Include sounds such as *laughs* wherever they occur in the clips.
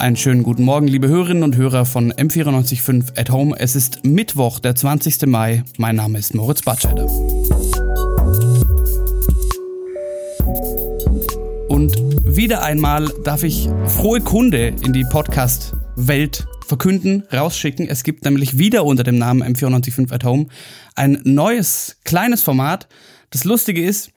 Einen schönen guten Morgen, liebe Hörerinnen und Hörer von M945 at Home. Es ist Mittwoch, der 20. Mai. Mein Name ist Moritz Batscheider. Und wieder einmal darf ich frohe Kunde in die Podcast-Welt verkünden, rausschicken. Es gibt nämlich wieder unter dem Namen M945 at Home ein neues, kleines Format. Das Lustige ist,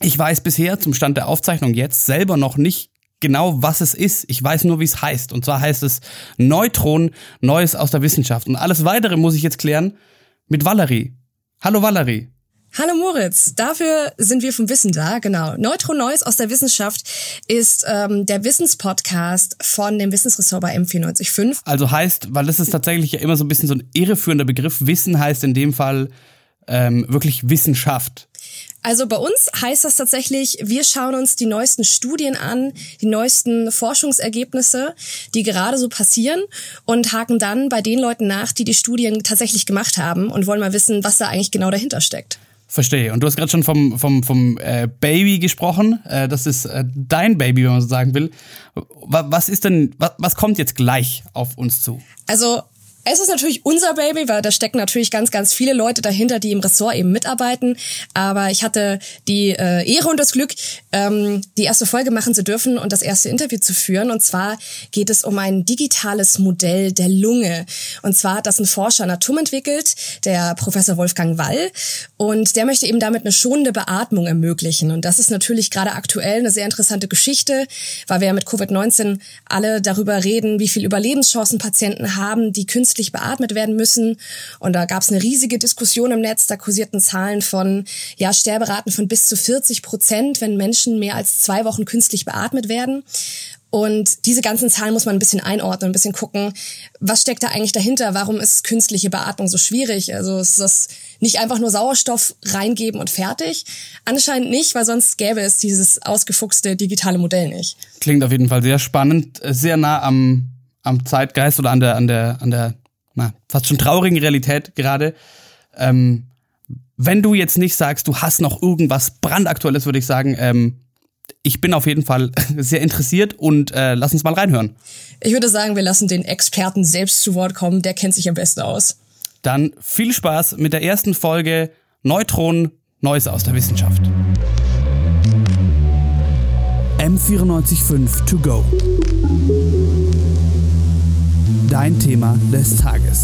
ich weiß bisher zum Stand der Aufzeichnung jetzt selber noch nicht genau, was es ist. Ich weiß nur, wie es heißt. Und zwar heißt es Neutron, Neues aus der Wissenschaft. Und alles weitere muss ich jetzt klären mit Valerie. Hallo Valerie. Hallo Moritz, dafür sind wir vom Wissen da, genau. Neutron Neues aus der Wissenschaft ist ähm, der Wissenspodcast von dem Wissensressort bei M945. Also heißt, weil das ist tatsächlich ja immer so ein bisschen so ein irreführender Begriff, Wissen heißt in dem Fall ähm, wirklich Wissenschaft. Also bei uns heißt das tatsächlich, wir schauen uns die neuesten Studien an, die neuesten Forschungsergebnisse, die gerade so passieren und haken dann bei den Leuten nach, die die Studien tatsächlich gemacht haben und wollen mal wissen, was da eigentlich genau dahinter steckt. Verstehe. Und du hast gerade schon vom, vom, vom äh, Baby gesprochen. Äh, das ist äh, dein Baby, wenn man so sagen will. Was ist denn, was, was kommt jetzt gleich auf uns zu? Also es ist natürlich unser Baby, weil da stecken natürlich ganz, ganz viele Leute dahinter, die im Ressort eben mitarbeiten. Aber ich hatte die äh, Ehre und das Glück, ähm, die erste Folge machen zu dürfen und das erste Interview zu führen. Und zwar geht es um ein digitales Modell der Lunge. Und zwar hat das ein Forscher Natum entwickelt, der Professor Wolfgang Wall. Und der möchte eben damit eine schonende Beatmung ermöglichen. Und das ist natürlich gerade aktuell eine sehr interessante Geschichte, weil wir ja mit Covid-19 alle darüber reden, wie viel Überlebenschancen Patienten haben, die künstlich künstlich beatmet werden müssen. Und da gab es eine riesige Diskussion im Netz. Da kursierten Zahlen von ja Sterberaten von bis zu 40 Prozent, wenn Menschen mehr als zwei Wochen künstlich beatmet werden. Und diese ganzen Zahlen muss man ein bisschen einordnen, ein bisschen gucken, was steckt da eigentlich dahinter? Warum ist künstliche Beatmung so schwierig? Also ist das nicht einfach nur Sauerstoff reingeben und fertig? Anscheinend nicht, weil sonst gäbe es dieses ausgefuchste digitale Modell nicht. Klingt auf jeden Fall sehr spannend, sehr nah am, am Zeitgeist oder an der, an der, an der na, fast schon traurigen Realität gerade. Ähm, wenn du jetzt nicht sagst, du hast noch irgendwas brandaktuelles, würde ich sagen, ähm, ich bin auf jeden Fall *laughs* sehr interessiert und äh, lass uns mal reinhören. Ich würde sagen, wir lassen den Experten selbst zu Wort kommen, der kennt sich am besten aus. Dann viel Spaß mit der ersten Folge Neutron Neues aus der Wissenschaft. M945 to go dein Thema des Tages.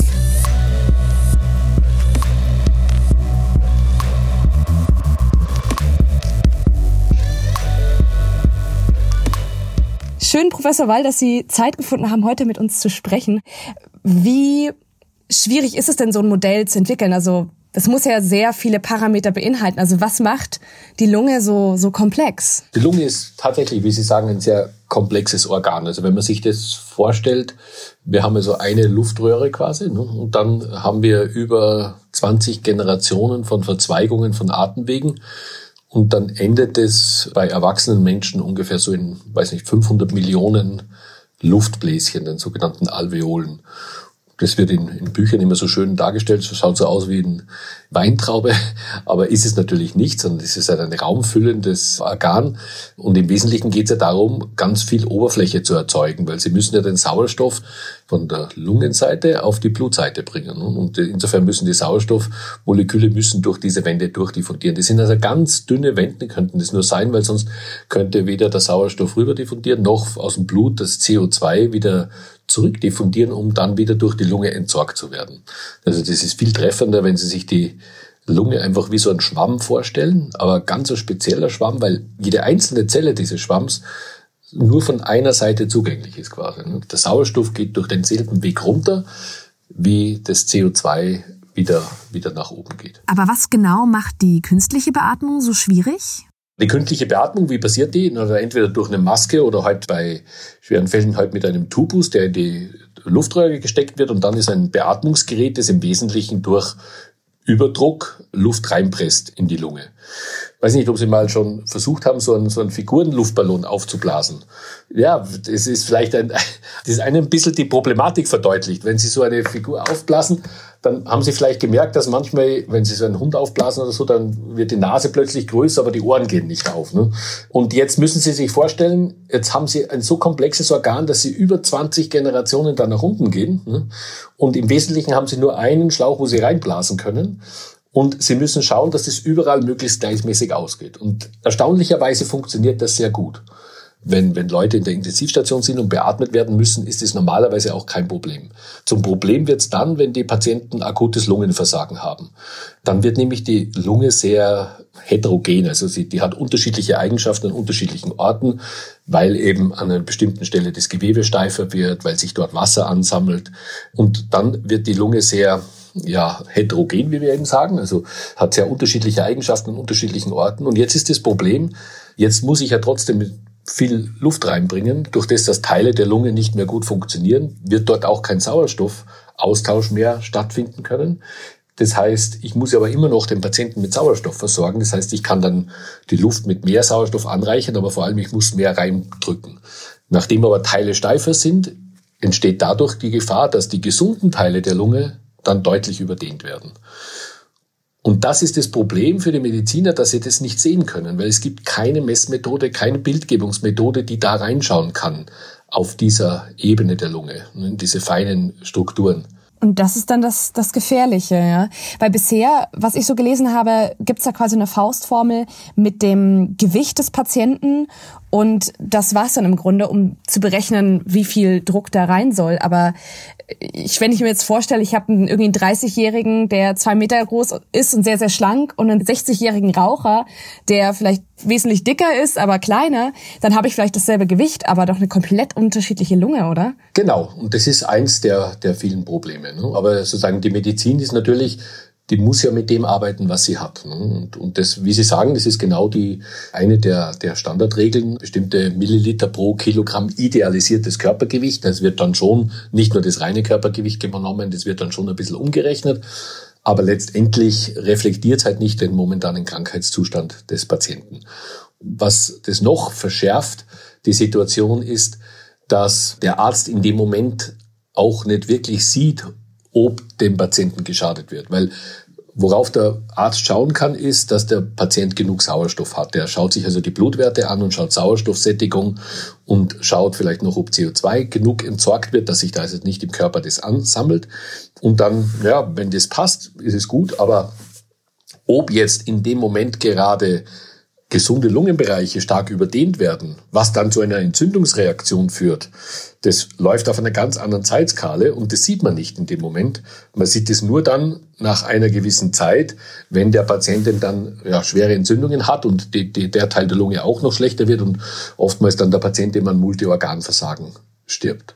Schön, Professor Wall, dass Sie Zeit gefunden haben, heute mit uns zu sprechen. Wie schwierig ist es denn, so ein Modell zu entwickeln? Also das muss ja sehr viele Parameter beinhalten. Also was macht die Lunge so, so komplex? Die Lunge ist tatsächlich, wie Sie sagen, ein sehr komplexes Organ. Also wenn man sich das vorstellt, wir haben also eine Luftröhre quasi ne? und dann haben wir über 20 Generationen von Verzweigungen von Atemwegen. Und dann endet es bei erwachsenen Menschen ungefähr so in, weiß nicht, 500 Millionen Luftbläschen, den sogenannten Alveolen. Das wird in, in Büchern immer so schön dargestellt. Es schaut so aus wie ein Weintraube, *laughs* aber ist es natürlich nicht, sondern es ist halt ein raumfüllendes Organ. Und im Wesentlichen geht es ja darum, ganz viel Oberfläche zu erzeugen, weil sie müssen ja den Sauerstoff von der Lungenseite auf die Blutseite bringen. Und insofern müssen die Sauerstoffmoleküle müssen durch diese Wände durchdiffundieren. Die sind also ganz dünne Wände, könnten das nur sein, weil sonst könnte weder der Sauerstoff rüber diffundieren, noch aus dem Blut das CO2 wieder zurückdiffundieren, um dann wieder durch die Lunge entsorgt zu werden. Also das ist viel treffender, wenn Sie sich die Lunge einfach wie so ein Schwamm vorstellen, aber ganz so spezieller Schwamm, weil jede einzelne Zelle dieses Schwamms nur von einer Seite zugänglich ist quasi. Der Sauerstoff geht durch denselben Weg runter, wie das CO2 wieder, wieder nach oben geht. Aber was genau macht die künstliche Beatmung so schwierig? Die künstliche Beatmung, wie passiert die? Entweder durch eine Maske oder halt bei schweren Fällen halt mit einem Tubus, der in die Luftröhre gesteckt wird und dann ist ein Beatmungsgerät, das im Wesentlichen durch Überdruck Luft reinpresst in die Lunge. Weiß nicht, ob Sie mal schon versucht haben, so einen, so einen Figurenluftballon aufzublasen. Ja, das ist vielleicht ein, *laughs* das ist einem ein bisschen die Problematik verdeutlicht. Wenn Sie so eine Figur aufblasen, dann haben Sie vielleicht gemerkt, dass manchmal, wenn Sie so einen Hund aufblasen oder so, dann wird die Nase plötzlich größer, aber die Ohren gehen nicht auf. Ne? Und jetzt müssen Sie sich vorstellen, jetzt haben Sie ein so komplexes Organ, dass Sie über 20 Generationen dann nach unten gehen. Ne? Und im Wesentlichen haben Sie nur einen Schlauch, wo Sie reinblasen können. Und Sie müssen schauen, dass es überall möglichst gleichmäßig ausgeht. Und erstaunlicherweise funktioniert das sehr gut. Wenn, wenn Leute in der Intensivstation sind und beatmet werden müssen, ist es normalerweise auch kein Problem. Zum Problem wird es dann, wenn die Patienten akutes Lungenversagen haben. Dann wird nämlich die Lunge sehr heterogen, also sie, die hat unterschiedliche Eigenschaften an unterschiedlichen Orten, weil eben an einer bestimmten Stelle das Gewebe steifer wird, weil sich dort Wasser ansammelt. Und dann wird die Lunge sehr ja, heterogen, wie wir eben sagen, also hat sehr unterschiedliche Eigenschaften an unterschiedlichen Orten. Und jetzt ist das Problem, jetzt muss ich ja trotzdem viel Luft reinbringen. Durch das, dass Teile der Lunge nicht mehr gut funktionieren, wird dort auch kein Sauerstoffaustausch mehr stattfinden können. Das heißt, ich muss aber immer noch den Patienten mit Sauerstoff versorgen. Das heißt, ich kann dann die Luft mit mehr Sauerstoff anreichern, aber vor allem ich muss mehr reindrücken. Nachdem aber Teile steifer sind, entsteht dadurch die Gefahr, dass die gesunden Teile der Lunge dann deutlich überdehnt werden. Und das ist das Problem für die Mediziner, dass sie das nicht sehen können, weil es gibt keine Messmethode, keine Bildgebungsmethode, die da reinschauen kann auf dieser Ebene der Lunge, in diese feinen Strukturen. Und das ist dann das, das Gefährliche, ja. Weil bisher, was ich so gelesen habe, gibt's da quasi eine Faustformel mit dem Gewicht des Patienten und das war's dann im Grunde, um zu berechnen, wie viel Druck da rein soll. Aber ich, wenn ich mir jetzt vorstelle, ich habe einen, irgendwie einen 30-Jährigen, der zwei Meter groß ist und sehr, sehr schlank und einen 60-jährigen Raucher, der vielleicht wesentlich dicker ist, aber kleiner, dann habe ich vielleicht dasselbe Gewicht, aber doch eine komplett unterschiedliche Lunge, oder? Genau, und das ist eins der, der vielen Probleme. Ne? Aber sozusagen die Medizin ist natürlich die muss ja mit dem arbeiten, was sie hat. Ne? Und, und das, wie Sie sagen, das ist genau die eine der, der Standardregeln. Bestimmte Milliliter pro Kilogramm idealisiertes Körpergewicht. Das wird dann schon nicht nur das reine Körpergewicht genommen, das wird dann schon ein bisschen umgerechnet. Aber letztendlich reflektiert es halt nicht den momentanen Krankheitszustand des Patienten. Was das noch verschärft, die Situation ist, dass der Arzt in dem Moment auch nicht wirklich sieht, ob dem Patienten geschadet wird. Weil worauf der Arzt schauen kann, ist, dass der Patient genug Sauerstoff hat. Der schaut sich also die Blutwerte an und schaut Sauerstoffsättigung und schaut vielleicht noch, ob CO2 genug entsorgt wird, dass sich da also nicht im Körper das ansammelt. Und dann, ja, wenn das passt, ist es gut. Aber ob jetzt in dem Moment gerade gesunde Lungenbereiche stark überdehnt werden, was dann zu einer Entzündungsreaktion führt, das läuft auf einer ganz anderen Zeitskala und das sieht man nicht in dem Moment. Man sieht es nur dann nach einer gewissen Zeit, wenn der Patient dann ja, schwere Entzündungen hat und die, die, der Teil der Lunge auch noch schlechter wird und oftmals dann der Patient immer an Multiorganversagen stirbt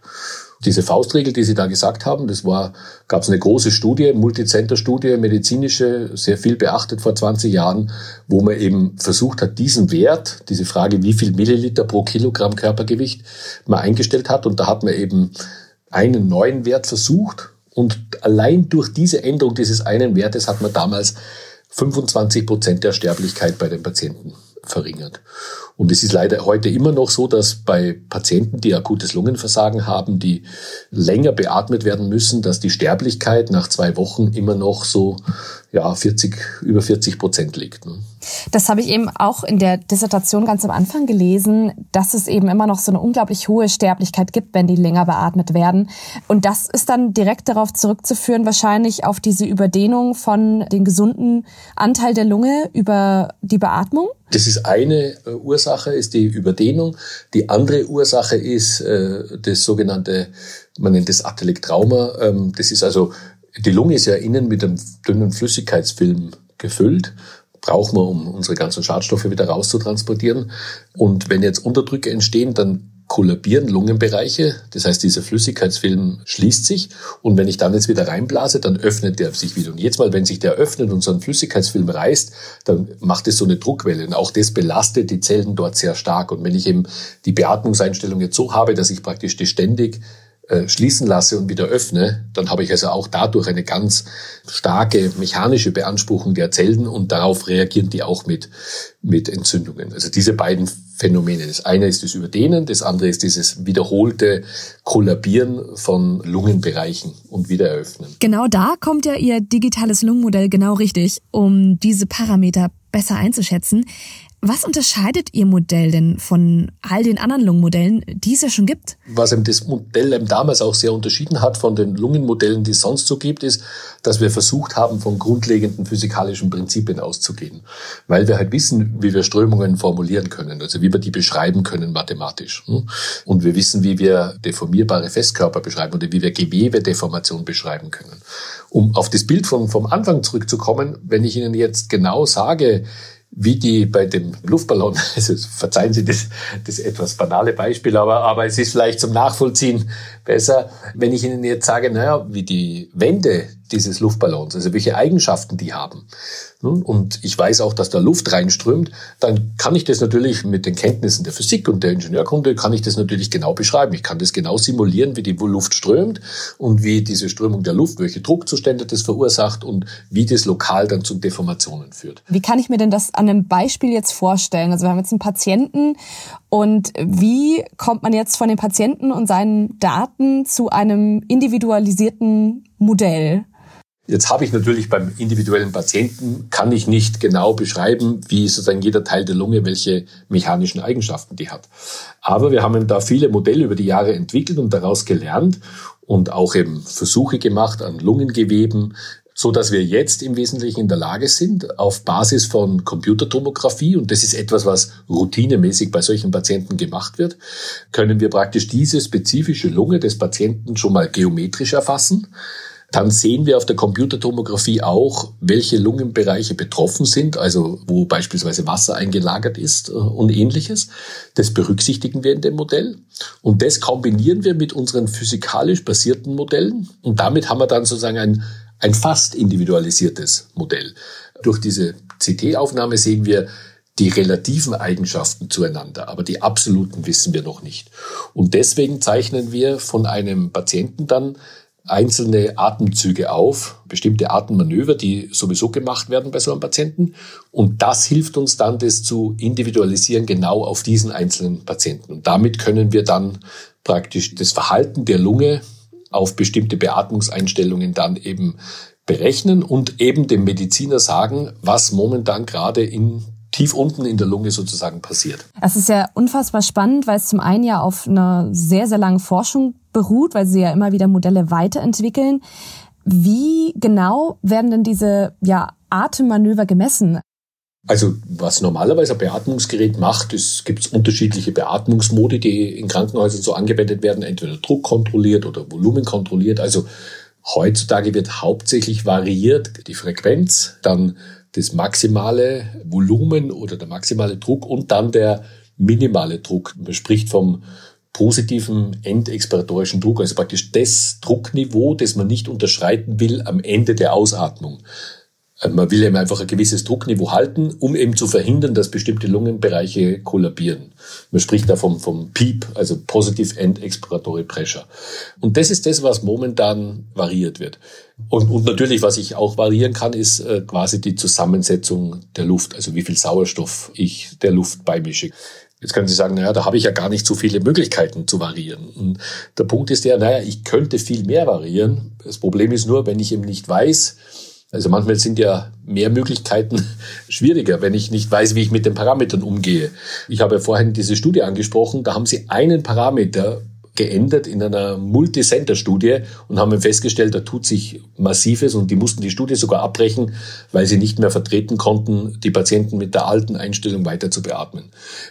diese Faustregel, die Sie da gesagt haben, das war, gab es eine große Studie, Multicenter-Studie, medizinische, sehr viel beachtet vor 20 Jahren, wo man eben versucht hat, diesen Wert, diese Frage, wie viel Milliliter pro Kilogramm Körpergewicht man eingestellt hat. Und da hat man eben einen neuen Wert versucht. Und allein durch diese Änderung dieses einen Wertes hat man damals 25 Prozent der Sterblichkeit bei den Patienten verringert. Und es ist leider heute immer noch so, dass bei Patienten, die akutes Lungenversagen haben, die länger beatmet werden müssen, dass die Sterblichkeit nach zwei Wochen immer noch so ja 40 über 40 Prozent liegt. Ne? Das habe ich eben auch in der Dissertation ganz am Anfang gelesen, dass es eben immer noch so eine unglaublich hohe Sterblichkeit gibt, wenn die länger beatmet werden. Und das ist dann direkt darauf zurückzuführen, wahrscheinlich auf diese Überdehnung von den gesunden Anteil der Lunge über die Beatmung. Das ist eine äh, Ursache, ist die Überdehnung. Die andere Ursache ist äh, das sogenannte, man nennt das Atelektrauma. Ähm, das ist also, die Lunge ist ja innen mit einem dünnen Flüssigkeitsfilm gefüllt brauchen wir, um unsere ganzen Schadstoffe wieder rauszutransportieren. Und wenn jetzt Unterdrücke entstehen, dann kollabieren Lungenbereiche. Das heißt, dieser Flüssigkeitsfilm schließt sich. Und wenn ich dann jetzt wieder reinblase, dann öffnet der sich wieder. Und jetzt mal, wenn sich der öffnet und so ein Flüssigkeitsfilm reißt, dann macht es so eine Druckwelle. Und auch das belastet die Zellen dort sehr stark. Und wenn ich eben die Beatmungseinstellung jetzt so habe, dass ich praktisch die ständig äh, schließen lasse und wieder öffne, dann habe ich also auch dadurch eine ganz starke mechanische Beanspruchung der Zellen und darauf reagieren die auch mit, mit Entzündungen. Also diese beiden Phänomene. Das eine ist das Überdehnen, das andere ist dieses wiederholte Kollabieren von Lungenbereichen und Wiedereröffnen. Genau da kommt ja Ihr digitales Lungenmodell genau richtig, um diese Parameter besser einzuschätzen. Was unterscheidet Ihr Modell denn von all den anderen Lungenmodellen, die es ja schon gibt? Was eben das Modell eben damals auch sehr unterschieden hat von den Lungenmodellen, die es sonst so gibt, ist, dass wir versucht haben, von grundlegenden physikalischen Prinzipien auszugehen. Weil wir halt wissen, wie wir Strömungen formulieren können, also wie wir die beschreiben können mathematisch. Und wir wissen, wie wir deformierbare Festkörper beschreiben oder wie wir Gewebedeformation beschreiben können. Um auf das Bild von, vom Anfang zurückzukommen, wenn ich Ihnen jetzt genau sage, wie die bei dem Luftballon, *laughs* also verzeihen Sie das, das etwas banale Beispiel, aber, aber es ist vielleicht zum Nachvollziehen besser, wenn ich Ihnen jetzt sage, naja, wie die Wände dieses Luftballons, also welche Eigenschaften die haben. Und ich weiß auch, dass da Luft reinströmt, dann kann ich das natürlich mit den Kenntnissen der Physik und der Ingenieurkunde, kann ich das natürlich genau beschreiben. Ich kann das genau simulieren, wie die Luft strömt und wie diese Strömung der Luft, welche Druckzustände das verursacht und wie das lokal dann zu Deformationen führt. Wie kann ich mir denn das an einem Beispiel jetzt vorstellen? Also wir haben jetzt einen Patienten und wie kommt man jetzt von den Patienten und seinen Daten zu einem individualisierten Modell? Jetzt habe ich natürlich beim individuellen Patienten, kann ich nicht genau beschreiben, wie sozusagen jeder Teil der Lunge, welche mechanischen Eigenschaften die hat. Aber wir haben da viele Modelle über die Jahre entwickelt und daraus gelernt und auch eben Versuche gemacht an Lungengeweben, so dass wir jetzt im Wesentlichen in der Lage sind, auf Basis von Computertomographie, und das ist etwas, was routinemäßig bei solchen Patienten gemacht wird, können wir praktisch diese spezifische Lunge des Patienten schon mal geometrisch erfassen dann sehen wir auf der Computertomographie auch, welche Lungenbereiche betroffen sind, also wo beispielsweise Wasser eingelagert ist äh, und ähnliches. Das berücksichtigen wir in dem Modell. Und das kombinieren wir mit unseren physikalisch basierten Modellen. Und damit haben wir dann sozusagen ein, ein fast individualisiertes Modell. Durch diese CT-Aufnahme sehen wir, die relativen Eigenschaften zueinander, aber die absoluten wissen wir noch nicht. Und deswegen zeichnen wir von einem Patienten dann einzelne Atemzüge auf, bestimmte Atemmanöver, die sowieso gemacht werden bei so einem Patienten. Und das hilft uns dann, das zu individualisieren, genau auf diesen einzelnen Patienten. Und damit können wir dann praktisch das Verhalten der Lunge auf bestimmte Beatmungseinstellungen dann eben berechnen und eben dem Mediziner sagen, was momentan gerade in tief unten in der Lunge sozusagen passiert. Es ist ja unfassbar spannend, weil es zum einen ja auf einer sehr, sehr langen Forschung beruht, weil sie ja immer wieder Modelle weiterentwickeln. Wie genau werden denn diese ja, Atemmanöver gemessen? Also was normalerweise ein Beatmungsgerät macht, es gibt unterschiedliche Beatmungsmodi, die in Krankenhäusern so angewendet werden, entweder Druck kontrolliert oder Volumen kontrolliert. Also heutzutage wird hauptsächlich variiert die Frequenz, dann das maximale Volumen oder der maximale Druck und dann der minimale Druck. Man spricht vom positiven endexpiratorischen Druck, also praktisch das Druckniveau, das man nicht unterschreiten will am Ende der Ausatmung. Äh, man will eben einfach ein gewisses Druckniveau halten, um eben zu verhindern, dass bestimmte Lungenbereiche kollabieren. Man spricht da vom, vom PEEP, also Positive End Expiratory Pressure. Und das ist das, was momentan variiert wird. Und, und natürlich, was ich auch variieren kann, ist äh, quasi die Zusammensetzung der Luft, also wie viel Sauerstoff ich der Luft beimische. Jetzt können Sie sagen, naja, da habe ich ja gar nicht so viele Möglichkeiten zu variieren. Und der Punkt ist ja, naja, ich könnte viel mehr variieren. Das Problem ist nur, wenn ich eben nicht weiß, also manchmal sind ja mehr Möglichkeiten *laughs* schwieriger, wenn ich nicht weiß, wie ich mit den Parametern umgehe. Ich habe vorhin diese Studie angesprochen, da haben Sie einen Parameter geändert in einer Multicenter-Studie und haben festgestellt, da tut sich Massives und die mussten die Studie sogar abbrechen, weil sie nicht mehr vertreten konnten, die Patienten mit der alten Einstellung weiter zu beatmen.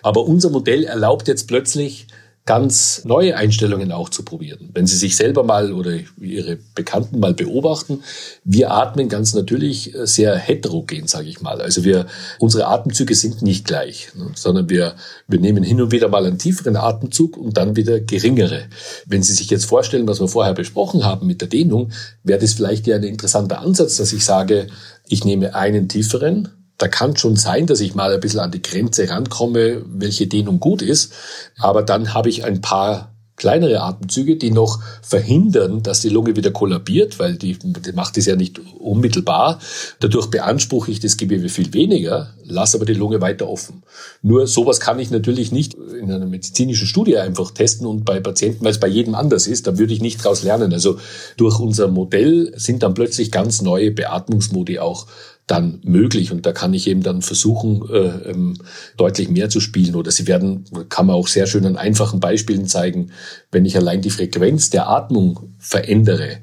Aber unser Modell erlaubt jetzt plötzlich, ganz neue Einstellungen auch zu probieren. Wenn Sie sich selber mal oder Ihre Bekannten mal beobachten, wir atmen ganz natürlich sehr heterogen, sage ich mal. Also wir, unsere Atemzüge sind nicht gleich, ne, sondern wir, wir nehmen hin und wieder mal einen tieferen Atemzug und dann wieder geringere. Wenn Sie sich jetzt vorstellen, was wir vorher besprochen haben mit der Dehnung, wäre das vielleicht ja ein interessanter Ansatz, dass ich sage, ich nehme einen tieferen, da kann schon sein, dass ich mal ein bisschen an die Grenze rankomme, welche Dehnung gut ist. Aber dann habe ich ein paar kleinere Atemzüge, die noch verhindern, dass die Lunge wieder kollabiert, weil die, die macht es ja nicht unmittelbar. Dadurch beanspruche ich das Gewebe viel weniger, lasse aber die Lunge weiter offen. Nur sowas kann ich natürlich nicht in einer medizinischen Studie einfach testen und bei Patienten, weil es bei jedem anders ist, da würde ich nicht daraus lernen. Also durch unser Modell sind dann plötzlich ganz neue Beatmungsmodi auch dann möglich. Und da kann ich eben dann versuchen, äh, ähm, deutlich mehr zu spielen. Oder sie werden, kann man auch sehr schön an einfachen Beispielen zeigen, wenn ich allein die Frequenz der Atmung verändere,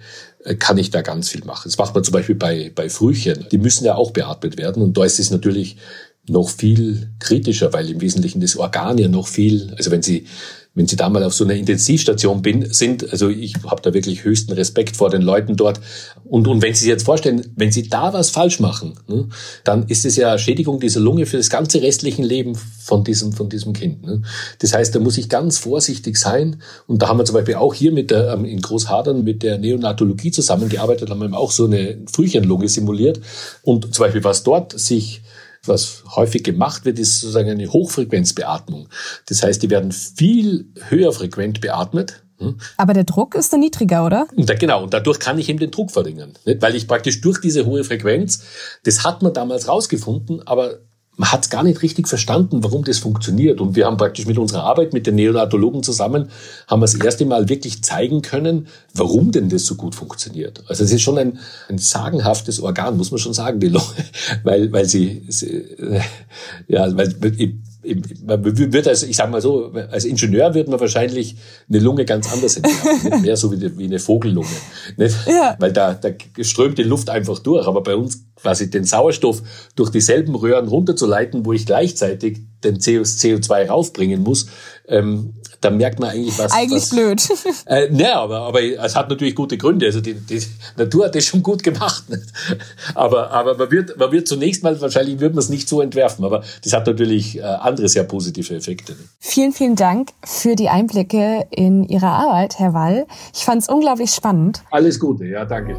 äh, kann ich da ganz viel machen. Das macht man zum Beispiel bei, bei Frühchen. Die müssen ja auch beatmet werden. Und da ist es natürlich noch viel kritischer, weil im Wesentlichen das Organ ja noch viel, also wenn Sie wenn Sie da mal auf so einer Intensivstation bin, sind, also ich habe da wirklich höchsten Respekt vor den Leuten dort. Und, und wenn Sie sich jetzt vorstellen, wenn Sie da was falsch machen, ne, dann ist es ja Schädigung dieser Lunge für das ganze restliche Leben von diesem, von diesem Kind. Ne. Das heißt, da muss ich ganz vorsichtig sein. Und da haben wir zum Beispiel auch hier mit der, ähm, in Großhadern mit der Neonatologie zusammengearbeitet, haben wir auch so eine Frühchenlunge simuliert. Und zum Beispiel, was dort sich was häufig gemacht wird, ist sozusagen eine Hochfrequenzbeatmung. Das heißt, die werden viel höher frequent beatmet. Hm? Aber der Druck ist dann niedriger, oder? Und da, genau, und dadurch kann ich eben den Druck verringern. Nicht? Weil ich praktisch durch diese hohe Frequenz, das hat man damals rausgefunden, aber man hat gar nicht richtig verstanden, warum das funktioniert. Und wir haben praktisch mit unserer Arbeit mit den Neonatologen zusammen, haben wir das erste Mal wirklich zeigen können, warum denn das so gut funktioniert. Also es ist schon ein, ein sagenhaftes Organ, muss man schon sagen, die Lunge, *laughs* weil, weil sie, sie äh, ja, weil man wird als, ich sage mal so, als Ingenieur wird man wahrscheinlich eine Lunge ganz anders entwerfen, *laughs* mehr so wie, wie eine Vogellunge, nicht? Ja. weil da, da strömt die Luft einfach durch, aber bei uns quasi den Sauerstoff durch dieselben Röhren runterzuleiten, wo ich gleichzeitig den CO2 raufbringen muss, ähm, da merkt man eigentlich was. Eigentlich was, blöd. *laughs* Äh, ne, aber, aber es hat natürlich gute Gründe. Also die, die Natur hat das schon gut gemacht. *laughs* Aber, aber man wird, man wird zunächst mal, wahrscheinlich würde man es nicht so entwerfen, aber das hat natürlich äh, andere sehr positive Effekte. Vielen, vielen Dank für die Einblicke in Ihre Arbeit, Herr Wall. Ich fand es unglaublich spannend. Alles Gute, ja, danke.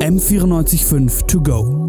M945 to go.